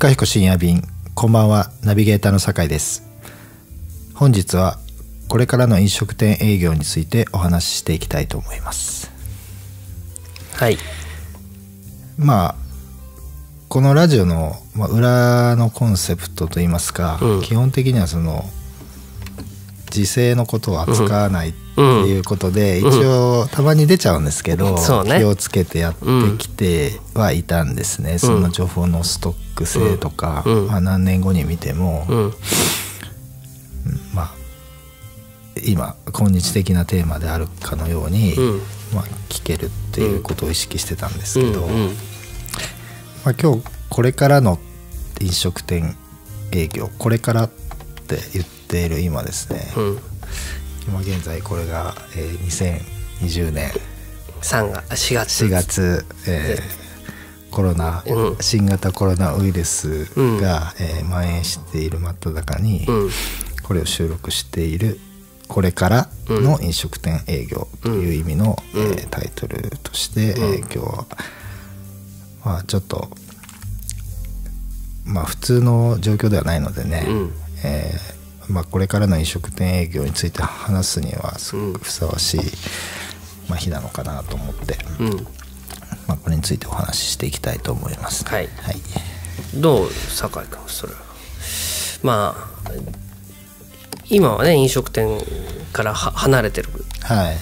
かひこ深夜便こんばんはナビゲーターの酒井です。本日はこれからの飲食店営業についてお話ししていきたいと思います。はい。まあこのラジオの、まあ、裏のコンセプトといいますか、うん。基本的にはその時勢のことを扱わないっていうことで、うん。一応たまに出ちゃうんですけど、そうね。気をつけてやってきてはいたんですね、その情報のストック性とか、うん。まあ、何年後に見ても、うん。まあ今今日的なテーマであるかのように、うん。まあ、聞けるっていうことを意識してたんですけど、まあ、今日これからの飲食店営業これからって言っている今ですね、うん今現在これが、えー2020年。3月4月。4月、えーコロナ、うん。新型コロナウイルスうん。が、えー蔓延している真っ只中に、うん。これを収録しているこれからの飲食店営業という意味の、うん。えータイトルとして、うん。えー今日は、まあ、ちょっとまあ普通の状況ではないのでね、うん。えーまあ、これからの飲食店営業について話すにはすごくふさわしい、まあ、日なのかなと思って、うん。まあ、これについてお話ししていきたいと思います、はい。はい。どう酒井君それは？まあ今はね飲食店からは離れてるはい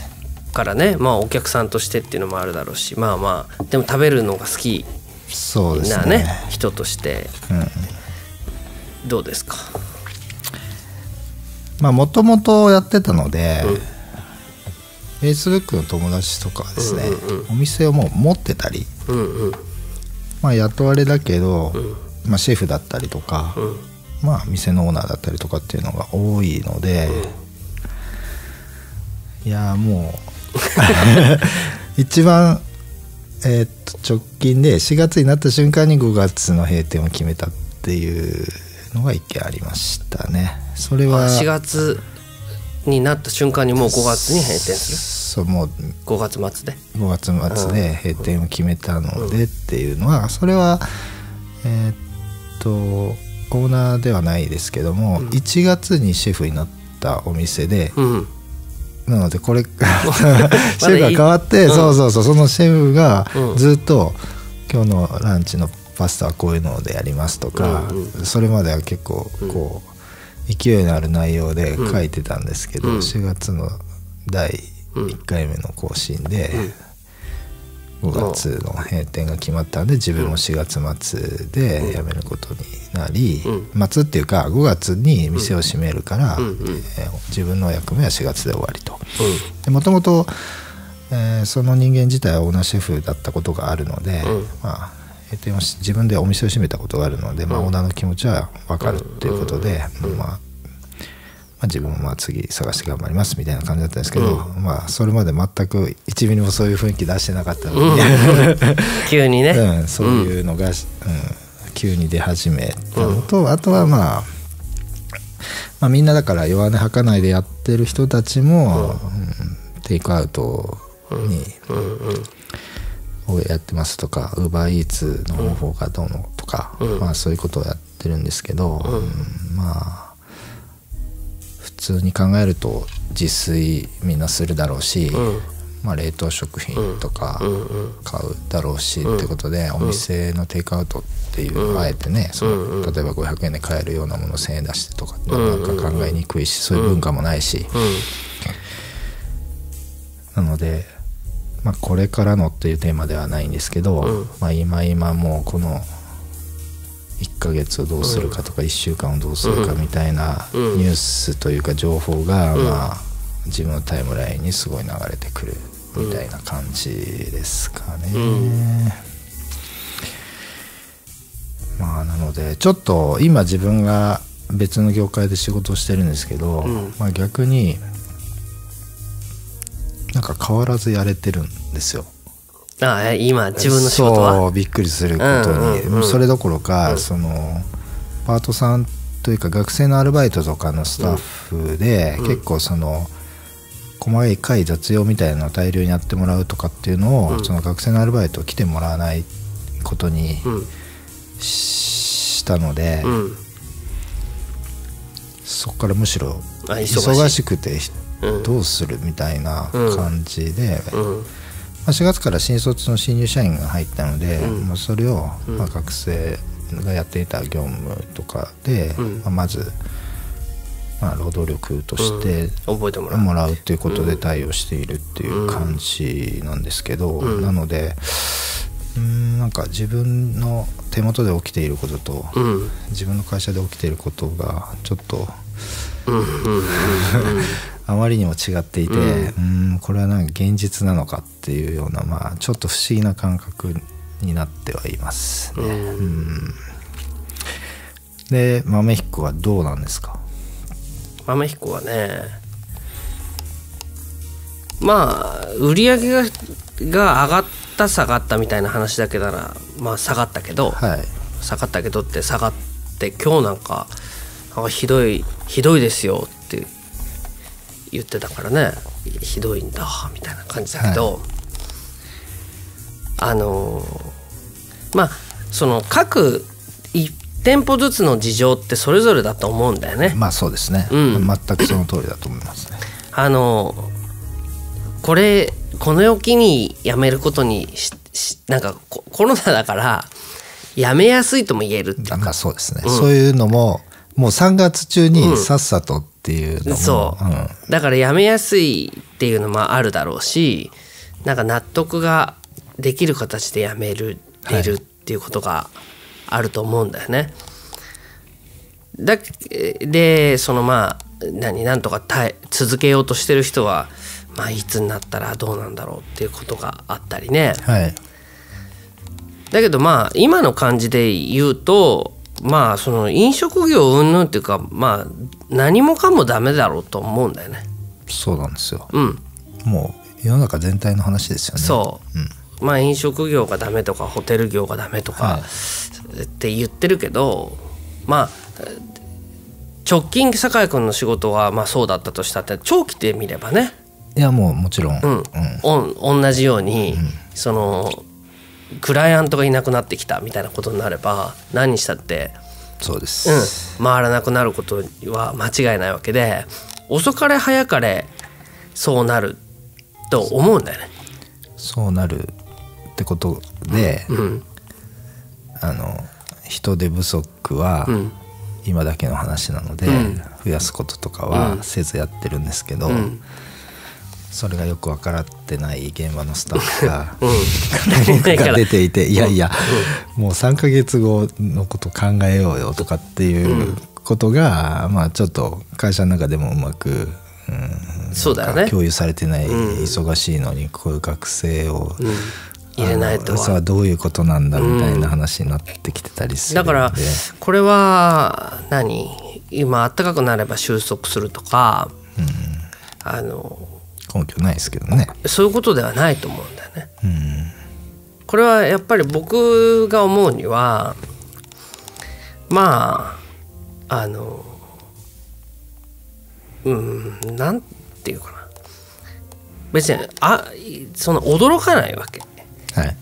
からねまあお客さんとしてっていうのもあるだろうしまあまあでも食べるのが好きそうですね人として。うん。どうですか？まあもともとやってたので、Facebook の友達とかはですね、うんうんお店をもう持ってたり、うんうん。まあ、雇われだけど、まあ、シェフだったりとか、うん。まあ、店のオーナーだったりとかっていうのが多いので、いやーもう 一番、えーっと直近で4月になった瞬間に5月の閉店を決めたっていうのが一件ありましたね。それあは4月になった瞬間にもう5月に閉店する？そうもう5月末で。5月末で閉店を決めたのでっていうのはそれはえーっとオーナーではないですけども、1月にシェフになったお店で、うん。なのでこれ シェフが変わって、うん。そうそうそうそのシェフがうん。ずっと、今日のランチのパスタはこういうのでやりますとか、うんそれまでは結構こう勢いのある内容で書いてたんですけど、うん。4月の第1回目の更新で、5月の閉店が決まったんで自分も4月末で辞めることになり、う末っていうか5月に店を閉めるから、うんうん。えー自分の役目は4月で終わりと。でもともとえーその人間自体はオーナーシェフだったことがあるので、うん。まあ閉店をし自分でお店を閉めたことがあるので、まあ、うん。オーナーの気持ちは分かるっていうことで、まあまあ自分もまあ次探して頑張りますみたいな感じだったんですけど、まあそれまで全く1ミリもそういう雰囲気出してなかったので、急にね、うん、そういうのが、うん。急に出始めたのと、あとはまあ、まあ、みんなだから弱音吐かないでやってる人たちも、うん。テイクアウトに、をやってますとかウーバーイーツの方法がどうのとか、まあそういうことをやってるんですけど、うん。まあ普通に考えると自炊みんなするだろうし、うん。まあ、冷凍食品とかうん。うん。買うだろうしってことで、お店のテイクアウトっていう、あえてねその、例えば500円で買えるようなもの1000円出してとかってなんか考えにくいし、そういう文化もないし、なので、まあ、これからのっていうテーマではないんですけど、うん。まあ、今今もうこの1ヶ月をどうするかとか1週間をどうするかみたいなうん。ニュースというか情報が、まあ、自分のタイムラインにすごい流れてくるみたいな感じですかね。うん。まあなのでちょっと今自分が別の業界で仕事をしてるんですけど、うん。まあ逆になんか変わらずやれてるんですよ。ああ今自分の仕事は？そうびっくりすることに、うんうんうん。それどころか、そのパートさんというか学生のアルバイトとかのスタッフで、結構その細かい雑用みたいなのを大量にやってもらうとかっていうのを、その学生のアルバイトを来てもらわないことにうん。したので、うん。そこからむしろあ忙しくてうんどうするみたいな感じで、うん。まあ、4月から新卒の新入社員が入ったので、うん。まあ、それを、うん。まあ、学生がやっていた業務とかで、うん。まあ、まず、まあ、労働力として覚えてもらう。っていうことで対応しているっていう感じなんですけど、うん。なのでうんなんか自分の手元で起きていることと、うん。自分の会社で起きていることがちょっとうんうんうん あまりにも違っていて、うん、これはなんか現実なのかっていうような、まあ、ちょっと不思議な感覚になってはいますね。うん。うん。で豆彦はどうなんですか？豆彦はねまあ売り上げがが上がった下がったみたいな話だけならまあ下がったけど、はい。下がったけどって下がって今日なんかなんかひどいひどいですよって言ってたからね。ひどいんだみたいな感じだけど、あのまあその各1店舗ずつの事情ってそれぞれだと思うんだよね。まあそうですね、うん。全くその通りだと思いますね。あのこれこのを機に辞めることにししなんかココロナだから辞めやすいとも言えるっていうか。まあそうですね、そういうのももう3月中にさっさとっていうのも、そう、んだから辞めやすいっていうのもあるだろうしなんか納得ができる形で辞めるはい出るっていうことがあると思うんだよね。だでそのまあ何なんとか耐え続けようとしてる人は、まあ、いつになったらどうなんだろうっていうことがあったりね。はいだけどまあ今の感じで言うとまあその飲食業云々っていうかまあ何もかもダメだろうと思うんだよね。そうなんですよ。うん、もう世の中全体の話ですよね。そう、うん。まあ飲食業がダメとかホテル業がダメとか、はい。って言ってるけどまあ直近酒井君の仕事はまあそうだったとしたって長期で見ればね、いやもうもちろん、うん。おん同じように、そのクライアントがいなくなってきたみたいなことになれば何にしたって、そうです、うん、回らなくなることは間違いないわけで遅かれ早かれそうなると思うんだよね。そうなるってことで、うん。あの人手不足はうん。今だけの話なので、うん。増やすこととかうん。はせずやってるんですけど、うんそれがよく分からってない現場のスタッフが、うん。出ていていやいや、もう3ヶ月後のこと考えようよとかっていうことが、まあちょっと会社の中でもうまく、うんそうだよね。共有されてない、うん。忙しいのにこういう学生を、うん。入れないとは。どういうことなんだみたいな話になってきてたりするだんで、からこれは何？今暖かくなれば収束するとかあの根拠ないですけどね。そういうことではないと思うんだよね。うんこれはやっぱり僕が思うにはまああのうんなんていうかな別にあその驚かないわけはい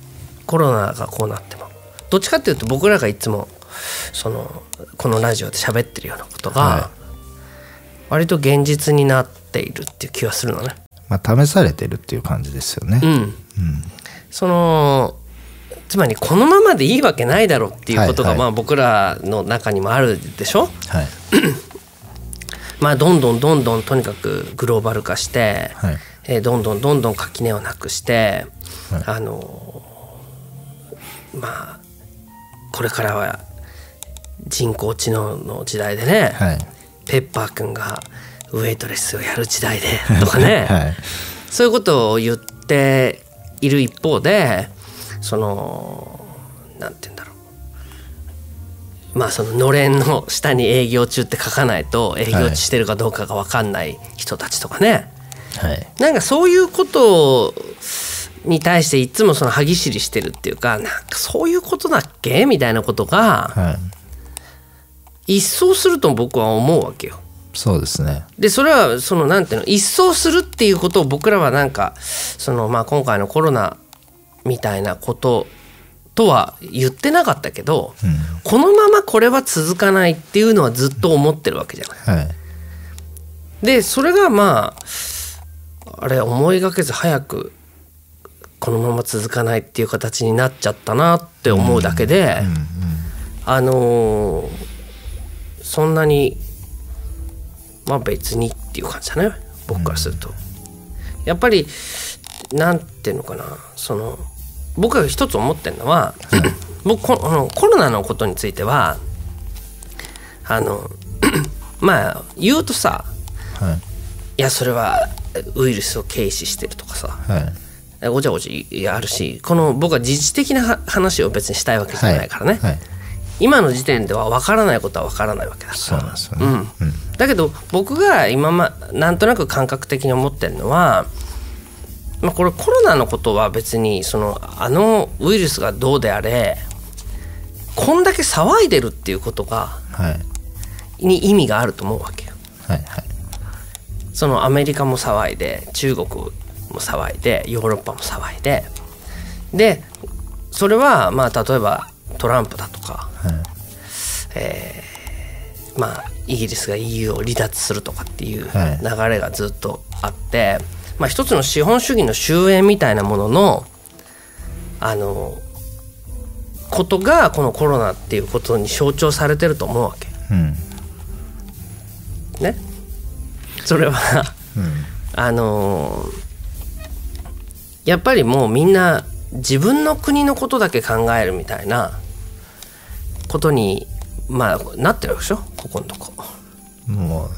コロナがこうなってもどっちかっていうと僕らがいつもそのこのラジオで喋ってるようなことはが割と現実になっているっていう気はするのね。まあ試されてるっていう感じですよね。うん、うん。そのつまりこのままでいいわけないだろうっていうことが、まあ僕らの中にもあるでしょ？はい。まあどんどんどんどんとにかくグローバル化して、はい。えーどんどんどんどん垣根をなくして、はい。あのまあこれからは人工知能の時代でね、はい。ペッパーくんがウェイトレスをやる時代で とかね、はい。そういうことを言っている一方でそのなんて言うんだろう。まあそののれんの下に営業中って書かないと営業中してるかどうかが分かんない人たちとかね、はい。なんかそういうことに対していつもその歯ぎしりしてるっていうかなんかそういうことだっけみたいなことがはい。一掃すると僕は思うわけよ。そうですね。でそれはそのなんていうの一掃するっていうことを僕らはなんかそのまあ今回のコロナみたいなこととは言ってなかったけど、うん。このままこれは続かないっていうのはずっと思ってるわけじゃない。はい。でそれがまああれ思いがけず早くこのまま続かないっていう形になっちゃったなって思うだけで、あのーそんなにまあ別にっていう感じだね僕からすると。やっぱりなんていうのかなその僕が一つ思ってるのは僕こあのコロナのことについてはあの まあ言うとさはい。いやそれはウイルスを軽視してるとかさはい。ごちゃごちゃあるしこの僕は時事的なは話を別にしたいわけじゃないからね、はい今の時点では分からないことは分からないわけだから。そうなんですよね。うん。だけど僕が今まなんとなく感覚的に思ってるのは、まあ、これコロナのことは別にそのあのウイルスがどうであれこんだけ騒いでるっていうことがはい。に意味があると思うわけよ。はいはい。そのアメリカも騒いで中国も騒いでヨーロッパも騒いで。でそれはまあ例えばトランプだとか、はいまあ、イギリスが EU を離脱するとかっていうはい。流れがずっとあって、まあ、一つの資本主義の終焉みたいなもののあのことがこのコロナっていうことに象徴されてると思うわけ。うん。ね？それはうん。あのやっぱりもうみんな自分の国のことだけ考えるみたいなことにまあなってるでしょ？ここのとこ。も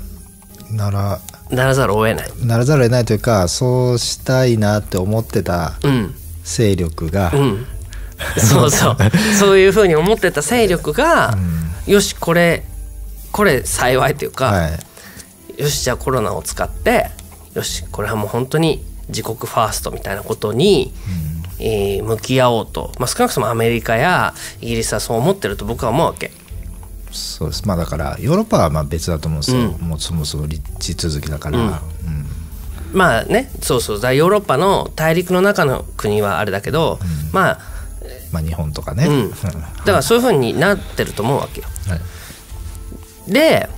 うならならざるを得ない。ならざるを得ないというかそうしたいなって思ってたうん。勢力が、うん。そうそう。そういうふうに思ってた勢力が、よしこれこれ幸いというか、はい。よしじゃあコロナを使ってよしこれはもう本当に自国ファーストみたいなことに、えー向き合おうと、まあ、少なくともアメリカやイギリスはそう思ってると僕は思うわけ。そうです。まあだからヨーロッパはまあ別だと思うんですよ、もうそもそも立地続きだから、うん。まあねそうそう。だヨーロッパの大陸の中の国はあれだけど、まあまあ日本とかね、うん。だからそういうふうになってると思うわけよ。はい。で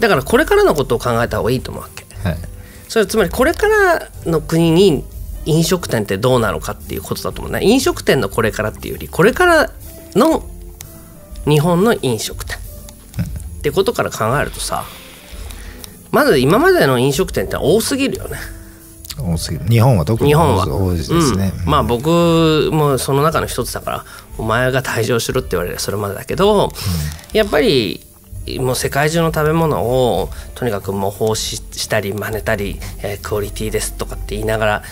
だからこれからのことを考えた方がいいと思うわけ。はい。それつまりこれからの国に飲食店ってどうなのかっていうことだと思うね。飲食店のこれからっていうよりこれからの日本の飲食店。ってことから考えるとさまず今までの飲食店って多すぎるよね。多すぎる。日本は特に日本は。多いですね、うん。まあ僕もその中の一つだからお前が退場しろって言われればそれまでだけど、やっぱりもう世界中の食べ物をとにかく模倣ししたり真似たり、えークオリティですとかって言いながら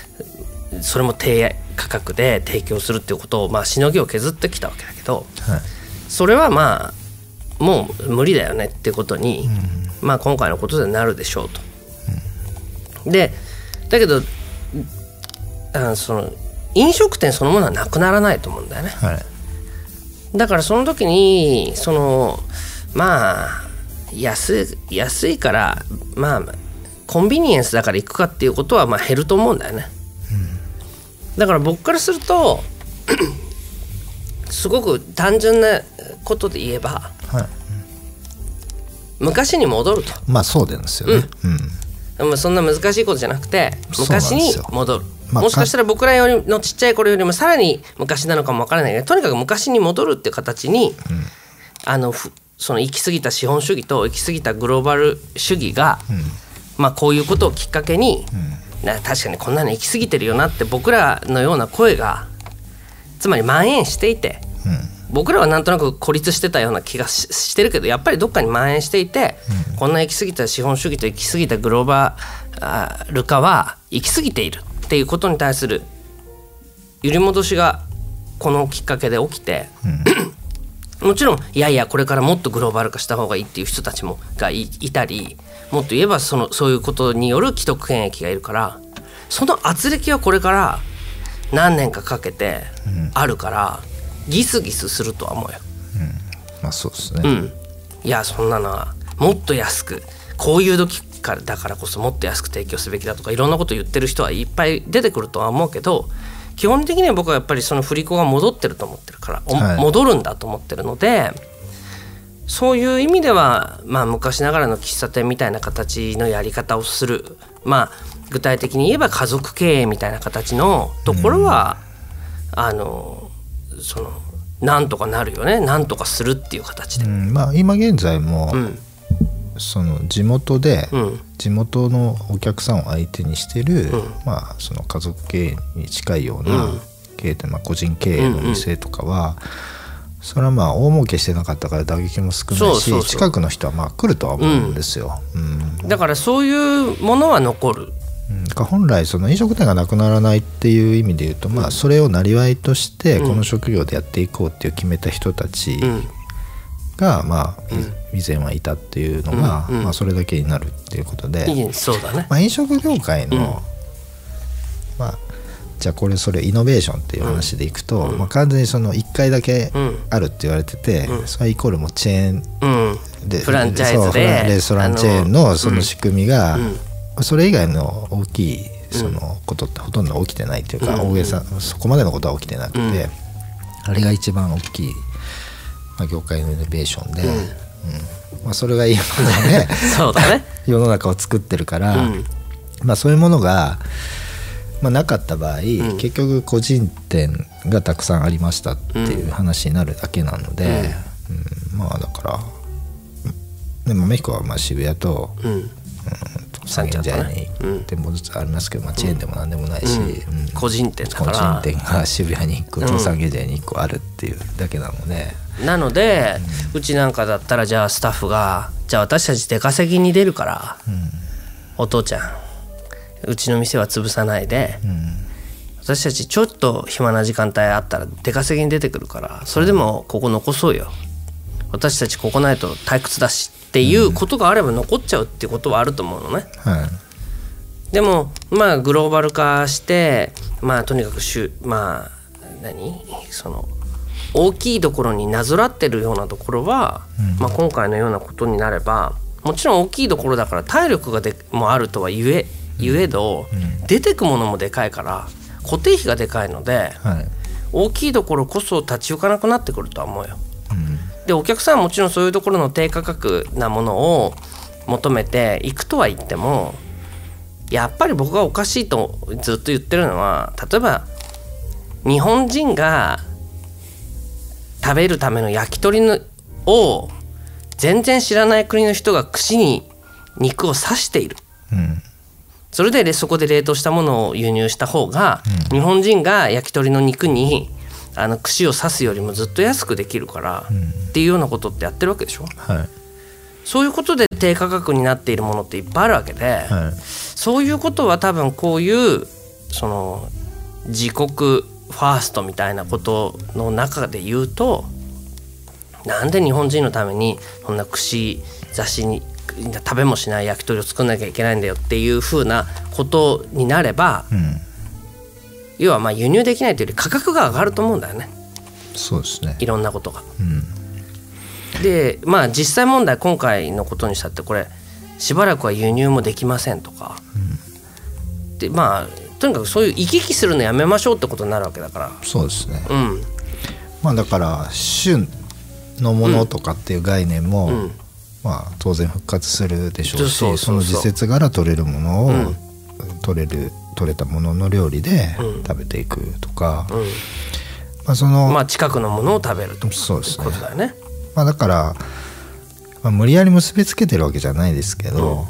それも低価格で提供するっていうことをまあしのぎを削ってきたわけだけどはいそれはまあもう無理だよねってことに、まあ今回のことでなるでしょうと。でだけどあのその飲食店そのものはなくならないと思うんだよね。はいだからその時にそのまあ安い安いからまあコンビニエンスだから行くかっていうことはまあ減ると思うんだよね。だから僕からすると すごく単純なことで言えばはい。昔に戻ると。まあそうですよね、うん。まあそんな難しいことじゃなくて昔に戻る、まあもしかしたら僕らよりのちっちゃい頃よりもさらに昔なのかもわからないけどとにかく昔に戻るっていう形に、あのふその行き過ぎた資本主義と行き過ぎたグローバル主義が、まあこういうことをきっかけに、な確かにこんなの行き過ぎてるよなって僕らのような声がつまり蔓延していて、僕らはなんとなく孤立してたような気がししてるけどやっぱりどっかに蔓延していて、こんな行き過ぎた資本主義と行き過ぎたグローバル化は行き過ぎているっていうことに対する揺り戻しがこのきっかけで起きて、もちろんいやいやこれからもっとグローバル化した方がいいっていう人たちもがいいたりもっと言えばそのそういうことによる既得権益がいるからその圧力はこれから何年かかけてあるから、ギスギスするとは思うよ。まあそうですね、うん、いやそんなのはもっと安くこういう時からだからこそもっと安く提供すべきだとかいろんなこと言ってる人はいっぱい出てくるとは思うけど基本的には僕はやっぱりその振り子が戻ってると思ってるから、おはい。戻るんだと思ってるのでそういう意味では、まあ、昔ながらの喫茶店みたいな形のやり方をする。まあ具体的に言えば家族経営みたいな形のところは、あのそのなんとかなるよね。なんとかするっていう形で。うん。まあ今現在も、うんその地元で、うん。地元のお客さんを相手にしてる、うん。まあその家族経営に近いようなうん。経営って、まあ、個人経営の店とかは、それはまあ大儲けしてなかったから打撃も少ないし近くの人はまあ来るとは思うんですよ。うん。だからそういうものは残る。本来その飲食店がなくならないっていう意味で言うと、まあそれをなりわいとしてこの職業でやっていこうっていう決めた人たちうんが、まあい以前はいたっていうのが、うんうんまあ、それだけになるっていうことで、そうだね。まあ、飲食業界の、まあじゃあこれそれイノベーションっていう話でいくと、まあ、完全にその1回だけうん。あるって言われてて、うん。それはイコールもうチェーンうん。でフランチャイズで。レストランチェーンのその仕組みが、うん。それ以外の大きいそのことってほとんど起きてないっていうか、うん。大げさそこまでのことは起きてなくて、うん。あれが一番大きい、まあ、業界のイノベーションで、うん。うん。まあ、それが今のね。そうだね。世の中を作ってるから、うん。まあ、そういうものが、まあ、なかった場合、ん。結局個人店がたくさんありましたっていう話になるだけなので、うん。まあだからでもメヒコはまあ渋谷とうん三軒茶屋にうん。店舗ずつありますけど、まあ、チェーンでも何でもないし、個人店だ個から。人店が渋谷に1個うんと三軒茶屋に1個あるっていうだけなので、なので、うちなんかだったらじゃあスタッフがじゃあ私たち出稼ぎに出るから、お父ちゃんうちの店は潰さないで、私たちちょっと暇な時間帯あったら出稼ぎに出てくるからそれでもここ残そうよ。私たちここないと退屈だしっていうことがあれば残っちゃうっていうことはあると思うのね。はい、でもまあグローバル化してまあとにかくしゅまあ何？その大きいところになぞらってるようなところは、まあ、今回のようなことになればもちろん大きいところだから体力がでもあるとはゆえゆえど、出てくものもでかいから固定費がでかいのではい。大きいところこそ立ち行かなくなってくるとは思うよ。うんでお客さんはもちろんそういうところの低価格なものを求めていくとは言ってもやっぱり僕がおかしいとずっと言ってるのは例えば日本人が食べるための焼き鳥のを全然知らない国の人が串に肉を刺している。うん。それでそこで冷凍したものを輸入した方が、日本人が焼き鳥の肉にあの串を刺すよりもずっと安くできるから、っていうようなことってやってるわけでしょ？はい。そういうことで低価格になっているものっていっぱいあるわけで、はい。そういうことは多分こういうその自国ファーストみたいなことの中で言うとなんで日本人のためにそんな串刺しに食べもしない焼き鳥を作んなきゃいけないんだよっていうふうなことになればうん要はまあ輸入できないというより価格が上がると思うんだよね。そうですね。いろんなことが。うん。でまあ実際問題今回のことにしたってこれしばらくは輸入もできませんとか、でまあとにかくそういう行き来するのやめましょうってことになるわけだから。そうですね。うん。まあだから旬のものとかっていう概念も、うん。まあ当然復活するでしょうしそうそうそうそう。の時節柄取れるものを、うん。取れる取れたものの料理でうん。食べていくとか、うん。まあその、まあ近くのものを食べるとそうですね。ことだよね。まあだから、まあ、無理やり結びつけてるわけじゃないですけど、うん。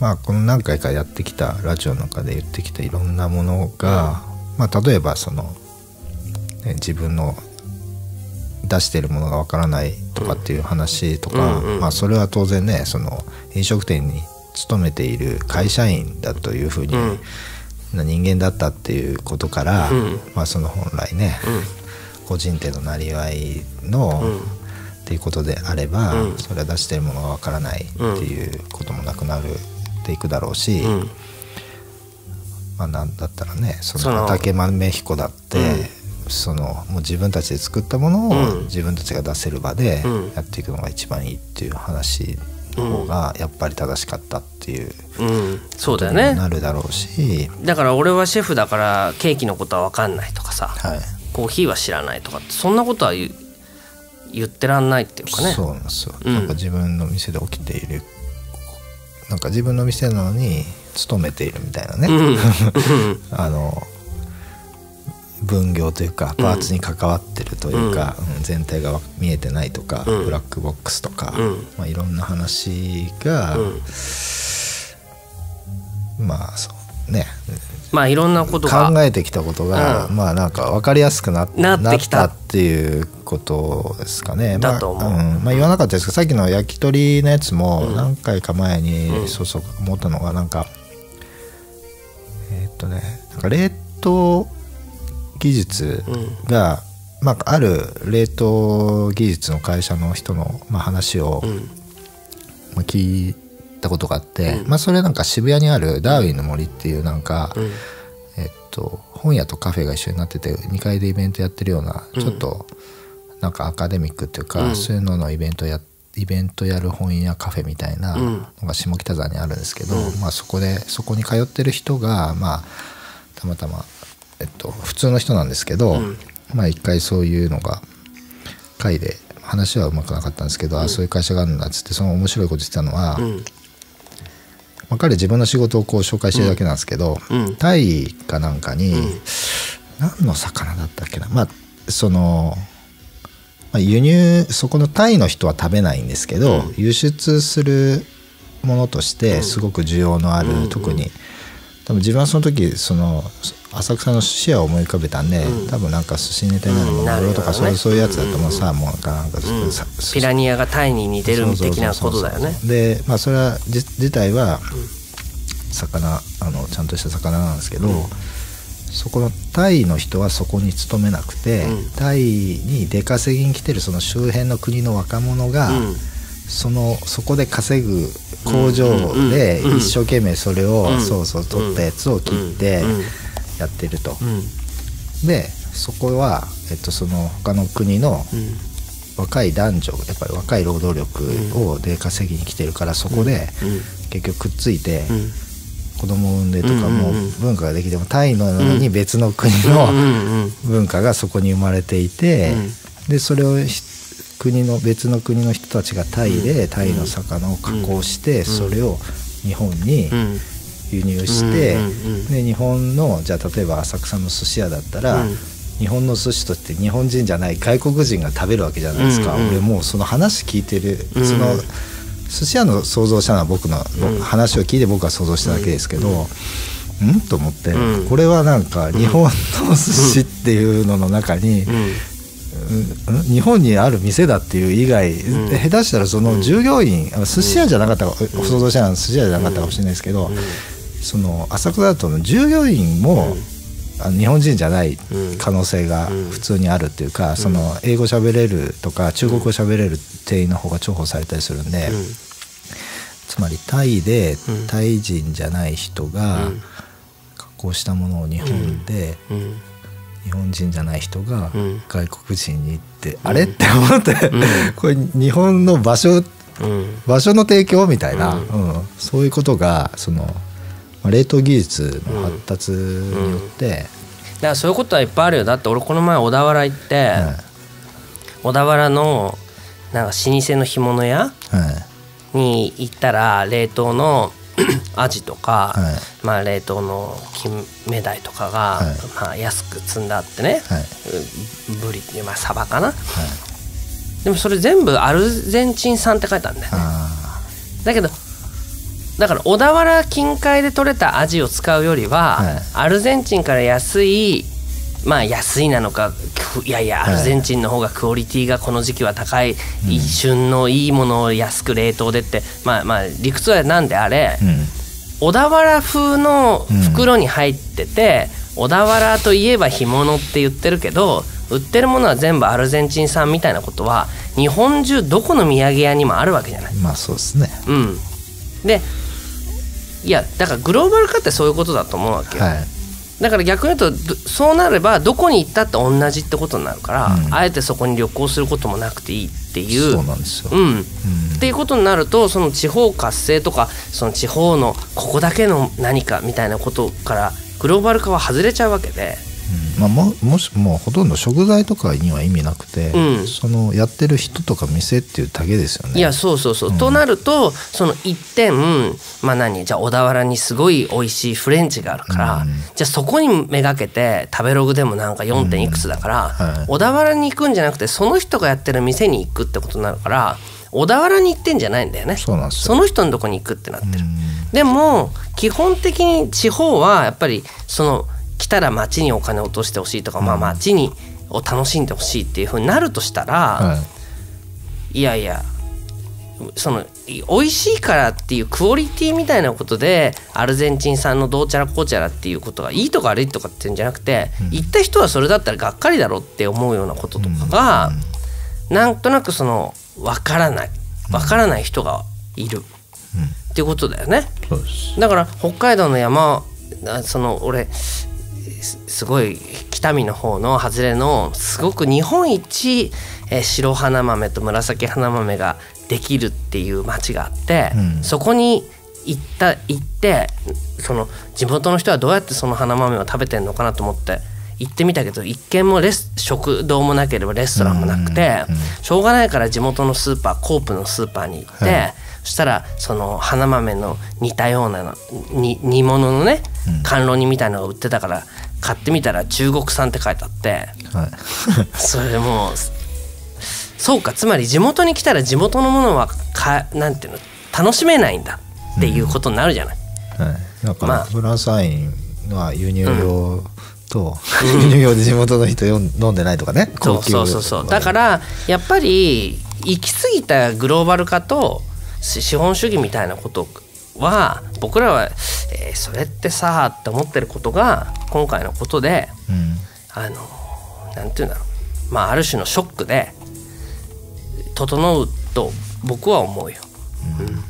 まあこの何回かやってきたラジオの中で言ってきたいろんなものが、まあ例えばその、ね自分の出してるものがわからないとかっていう話とか、うんうん。まあそれは当然ねその飲食店に勤めている会社員だというふうに、うんな人間だったっていうことから、うん。まあその本来ね、個人店のなりわいの、うんっていうことであれば、うん。それは出してるものがわからないっていうこともなくなるっていくだろうし、うん。まあなんだったらねそそのの畠豆彦だって、そのもう自分たちで作ったものをうん。自分たちが出せる場でうん。やっていくのが一番いいっていう話方がやっぱり正しかったっていううん。そうだよね。なるだろうし、だから俺はシェフだからケーキのことは分かんないとかさ。はい。コーヒーは知らないとかそんなことは言う言ってらんないっていうかね。そうなんですよ、うん。なんか自分の店で起きているなんか自分の店なのに勤めているみたいなね、うん。あの分業というかパーツに関わってるというか、うん。全体が見えてないとか、うん。ブラックボックスとか、うん。まあ、いろんな話が、うん。まあそうね。まあいろんなことが。考えてきたことが、うん。まあなんか分かりやすくななってきた。なっていうことですかね。だと思う。まあん。まあ、言わなかったですけどさっきの焼き鳥のやつもうん。何回か前に、うん。そうそう思ったのがなんかえーっとねなんか冷凍技術うんが、まあ、ある冷凍技術の会社の人の、まあ、話を、うん。まあ聞いたことがあって、うん。まあ、それなんか渋谷にあるダーウィンの森っていうなんか、うん。えっと、本屋とカフェが一緒になってて2階でイベントやってるようなうん。ちょっとなんかアカデミックっていうか、うん。そういうののイベントやイベントやる本屋カフェみたいなうん。のが下北沢にあるんですけど、うん。まあ、そこでそこに通ってる人が、まあ、たまたま、えっと、普通の人なんですけど、うん。まあ一回そういうのが会で話はうまくなかったんですけど、あそういう会社があるんだっつってその面白いこと言ってたのは、うん。まあ、彼自分の仕事をこう紹介してるだけなんですけど、うん。タイかなんかに、うん。何の魚だったっけな？まあその、まあ、輸入そこのタイの人は食べないんですけど、うん。輸出するものとしてうん。すごく需要のある、うん。特に多分自分はその時その浅草の寿司屋を思い浮かべたんで、うん。多分なんか寿司ネタになるものとかそういうそういうやつだと思う、うんうんサーモンかなんか、うん。さピラニアがタイに似てる的なことだよね。でまあそれはじ自体は魚あのちゃんとした魚なんですけど、うん。そこのタイの人はそこに勤めなくて、うん。タイに出稼ぎに来てるその周辺の国の若者が、うん。そのそこで稼ぐ工場で一生懸命それを、うんそうそう取ったやつを切ってうんやってると。うん。でそこは、えっと、その他の国のうん。若い男女やっぱり若い労働力をで稼ぎに来てるからそこでうん。結局くっついてうん。子供を産んでとかうんも文化ができてもタイのに別の国うんのうん文化がそこに生まれていてうん。でそれをひ国の別の国の人たちがタイでタイの魚を加工してそれを日本にうん。輸入してで日本のじゃあ例えば浅草の寿司屋だったらうん。日本の寿司として日本人じゃない外国人が食べるわけじゃないですか、うんうん俺もうその話聞いてる、うん。その寿司屋の想像したのは僕の、うん。話を聞いて僕は想像しただけですけど、うん、と思って、うん。これはなんか日本の寿司っていうのの中に、日本にある店だっていう以外、ん。で下手したらその従業員、あの寿司屋じゃなかったか、想像したのは寿司屋じゃなかったかもしれないですけど、その浅草だとの従業員も、あの日本人じゃない可能性が普通にあるっていうか、その英語喋れるとか中国語喋れる店員の方が重宝されたりするんで、つまりタイでうん。タイ人じゃない人がうん。加工したものを日本でうん日本人じゃない人がうん。外国人に行って、あれって思って、うん。これ日本の場所うん。場所の提供みたいな、ううん。そういうことがその、まあ冷凍技術の発達によって、だからそういうことはいっぱいあるよ。だって俺この前小田原行って、はい。小田原のなんか老舗の干物屋はい。に行ったら冷凍の アジとか、はい。まあ、冷凍の金目鯛とかが、はい。まあ、安く積んであってね、はい。ブリっていうまあサバかな。はい。でもそれ全部アルゼンチン産って書いてあるんだよね。あだけどだから小田原近海で取れたアジを使うよりは、はい。アルゼンチンから安いまあ安いなのかくいやいやはい。アルゼンチンの方がクオリティがこの時期は高い、一瞬のいいものを安く冷凍でってまあまあ理屈はなんであれ、小田原風の袋に入ってて、小田原といえば干物って言ってるけど売ってるものは全部アルゼンチン産みたいなことは日本中どこの土産屋にもあるわけじゃない。まあそうですね。うん、でいやだからグローバル化ってそういうことだと思うわけよ。はいだから逆に言うとどそうなればどこに行ったって同じってことになるから、うん。あえてそこに旅行することもなくていいっていう。そうなんですよ、うん、うん。っていうことになるとその地方活性とかその地方のここだけの何かみたいなことからグローバル化は外れちゃうわけで、うんまあ、ももしもうほとんど食材とかには意味なくて、うん。そのやってる人とか店っていうだけですよね。いやそうそうそう、うん。となるとその一点まあ何？じゃあ小田原にすごい美味しいフレンチがあるから、うん。じゃあそこにめがけて食べログでもなんか 4. 点いくつだから、はい。小田原に行くんじゃなくてその人がやってる店に行くってことになるから小田原に行ってんじゃないんだよね。そうなんですよ。その人のとこに行くってなってる。うん。でも基本的に地方はやっぱりその来たら町にお金を落としてほしいとか、まあ町にを楽しんでほしいっていうふうになるとしたら、はい。い、やいやそのい美味しいからっていうクオリティみたいなことでアルゼンチン産のどうちゃらこうちゃらっていうことがいいとか悪いとかっていうんじゃなくて、行った人はそれだったらがっかりだろうって思うようなこととかが、なんとなくその分からない。分からない人がいる、っていうことだよね。だから北海道の山あその俺すすごい北見の方の外れのすごく日本一、えー白花豆と紫花豆ができるっていう町があって、うん。そこに行った行ってその地元の人はどうやってその花豆を食べてんのかなと思って行ってみたけど一軒もレス食堂もなければレストランもなくて、うんうんしょうがないから地元のスーパーコープのスーパーに行って、はい。そしたらその花豆の似たようなのに煮物のねうん。甘露煮みたいのが売ってたから買ってみたら中国産って書いてあって。はい。それもうそうか。つまり地元に来たら地元のものはかなんていうの楽しめないんだっていうことになるじゃない。はい、だかまあ。らフランスワインは輸入用と、輸入用で地元の人よん飲んでないとかね。そうそうそうそう。だからやっぱり行き過ぎたグローバル化とし資本主義みたいなことは僕らは、えーそれってさって思ってることが今回のことでうん。あのなんていうんだろう。まあある種のショックで整うと僕は思うよ。うん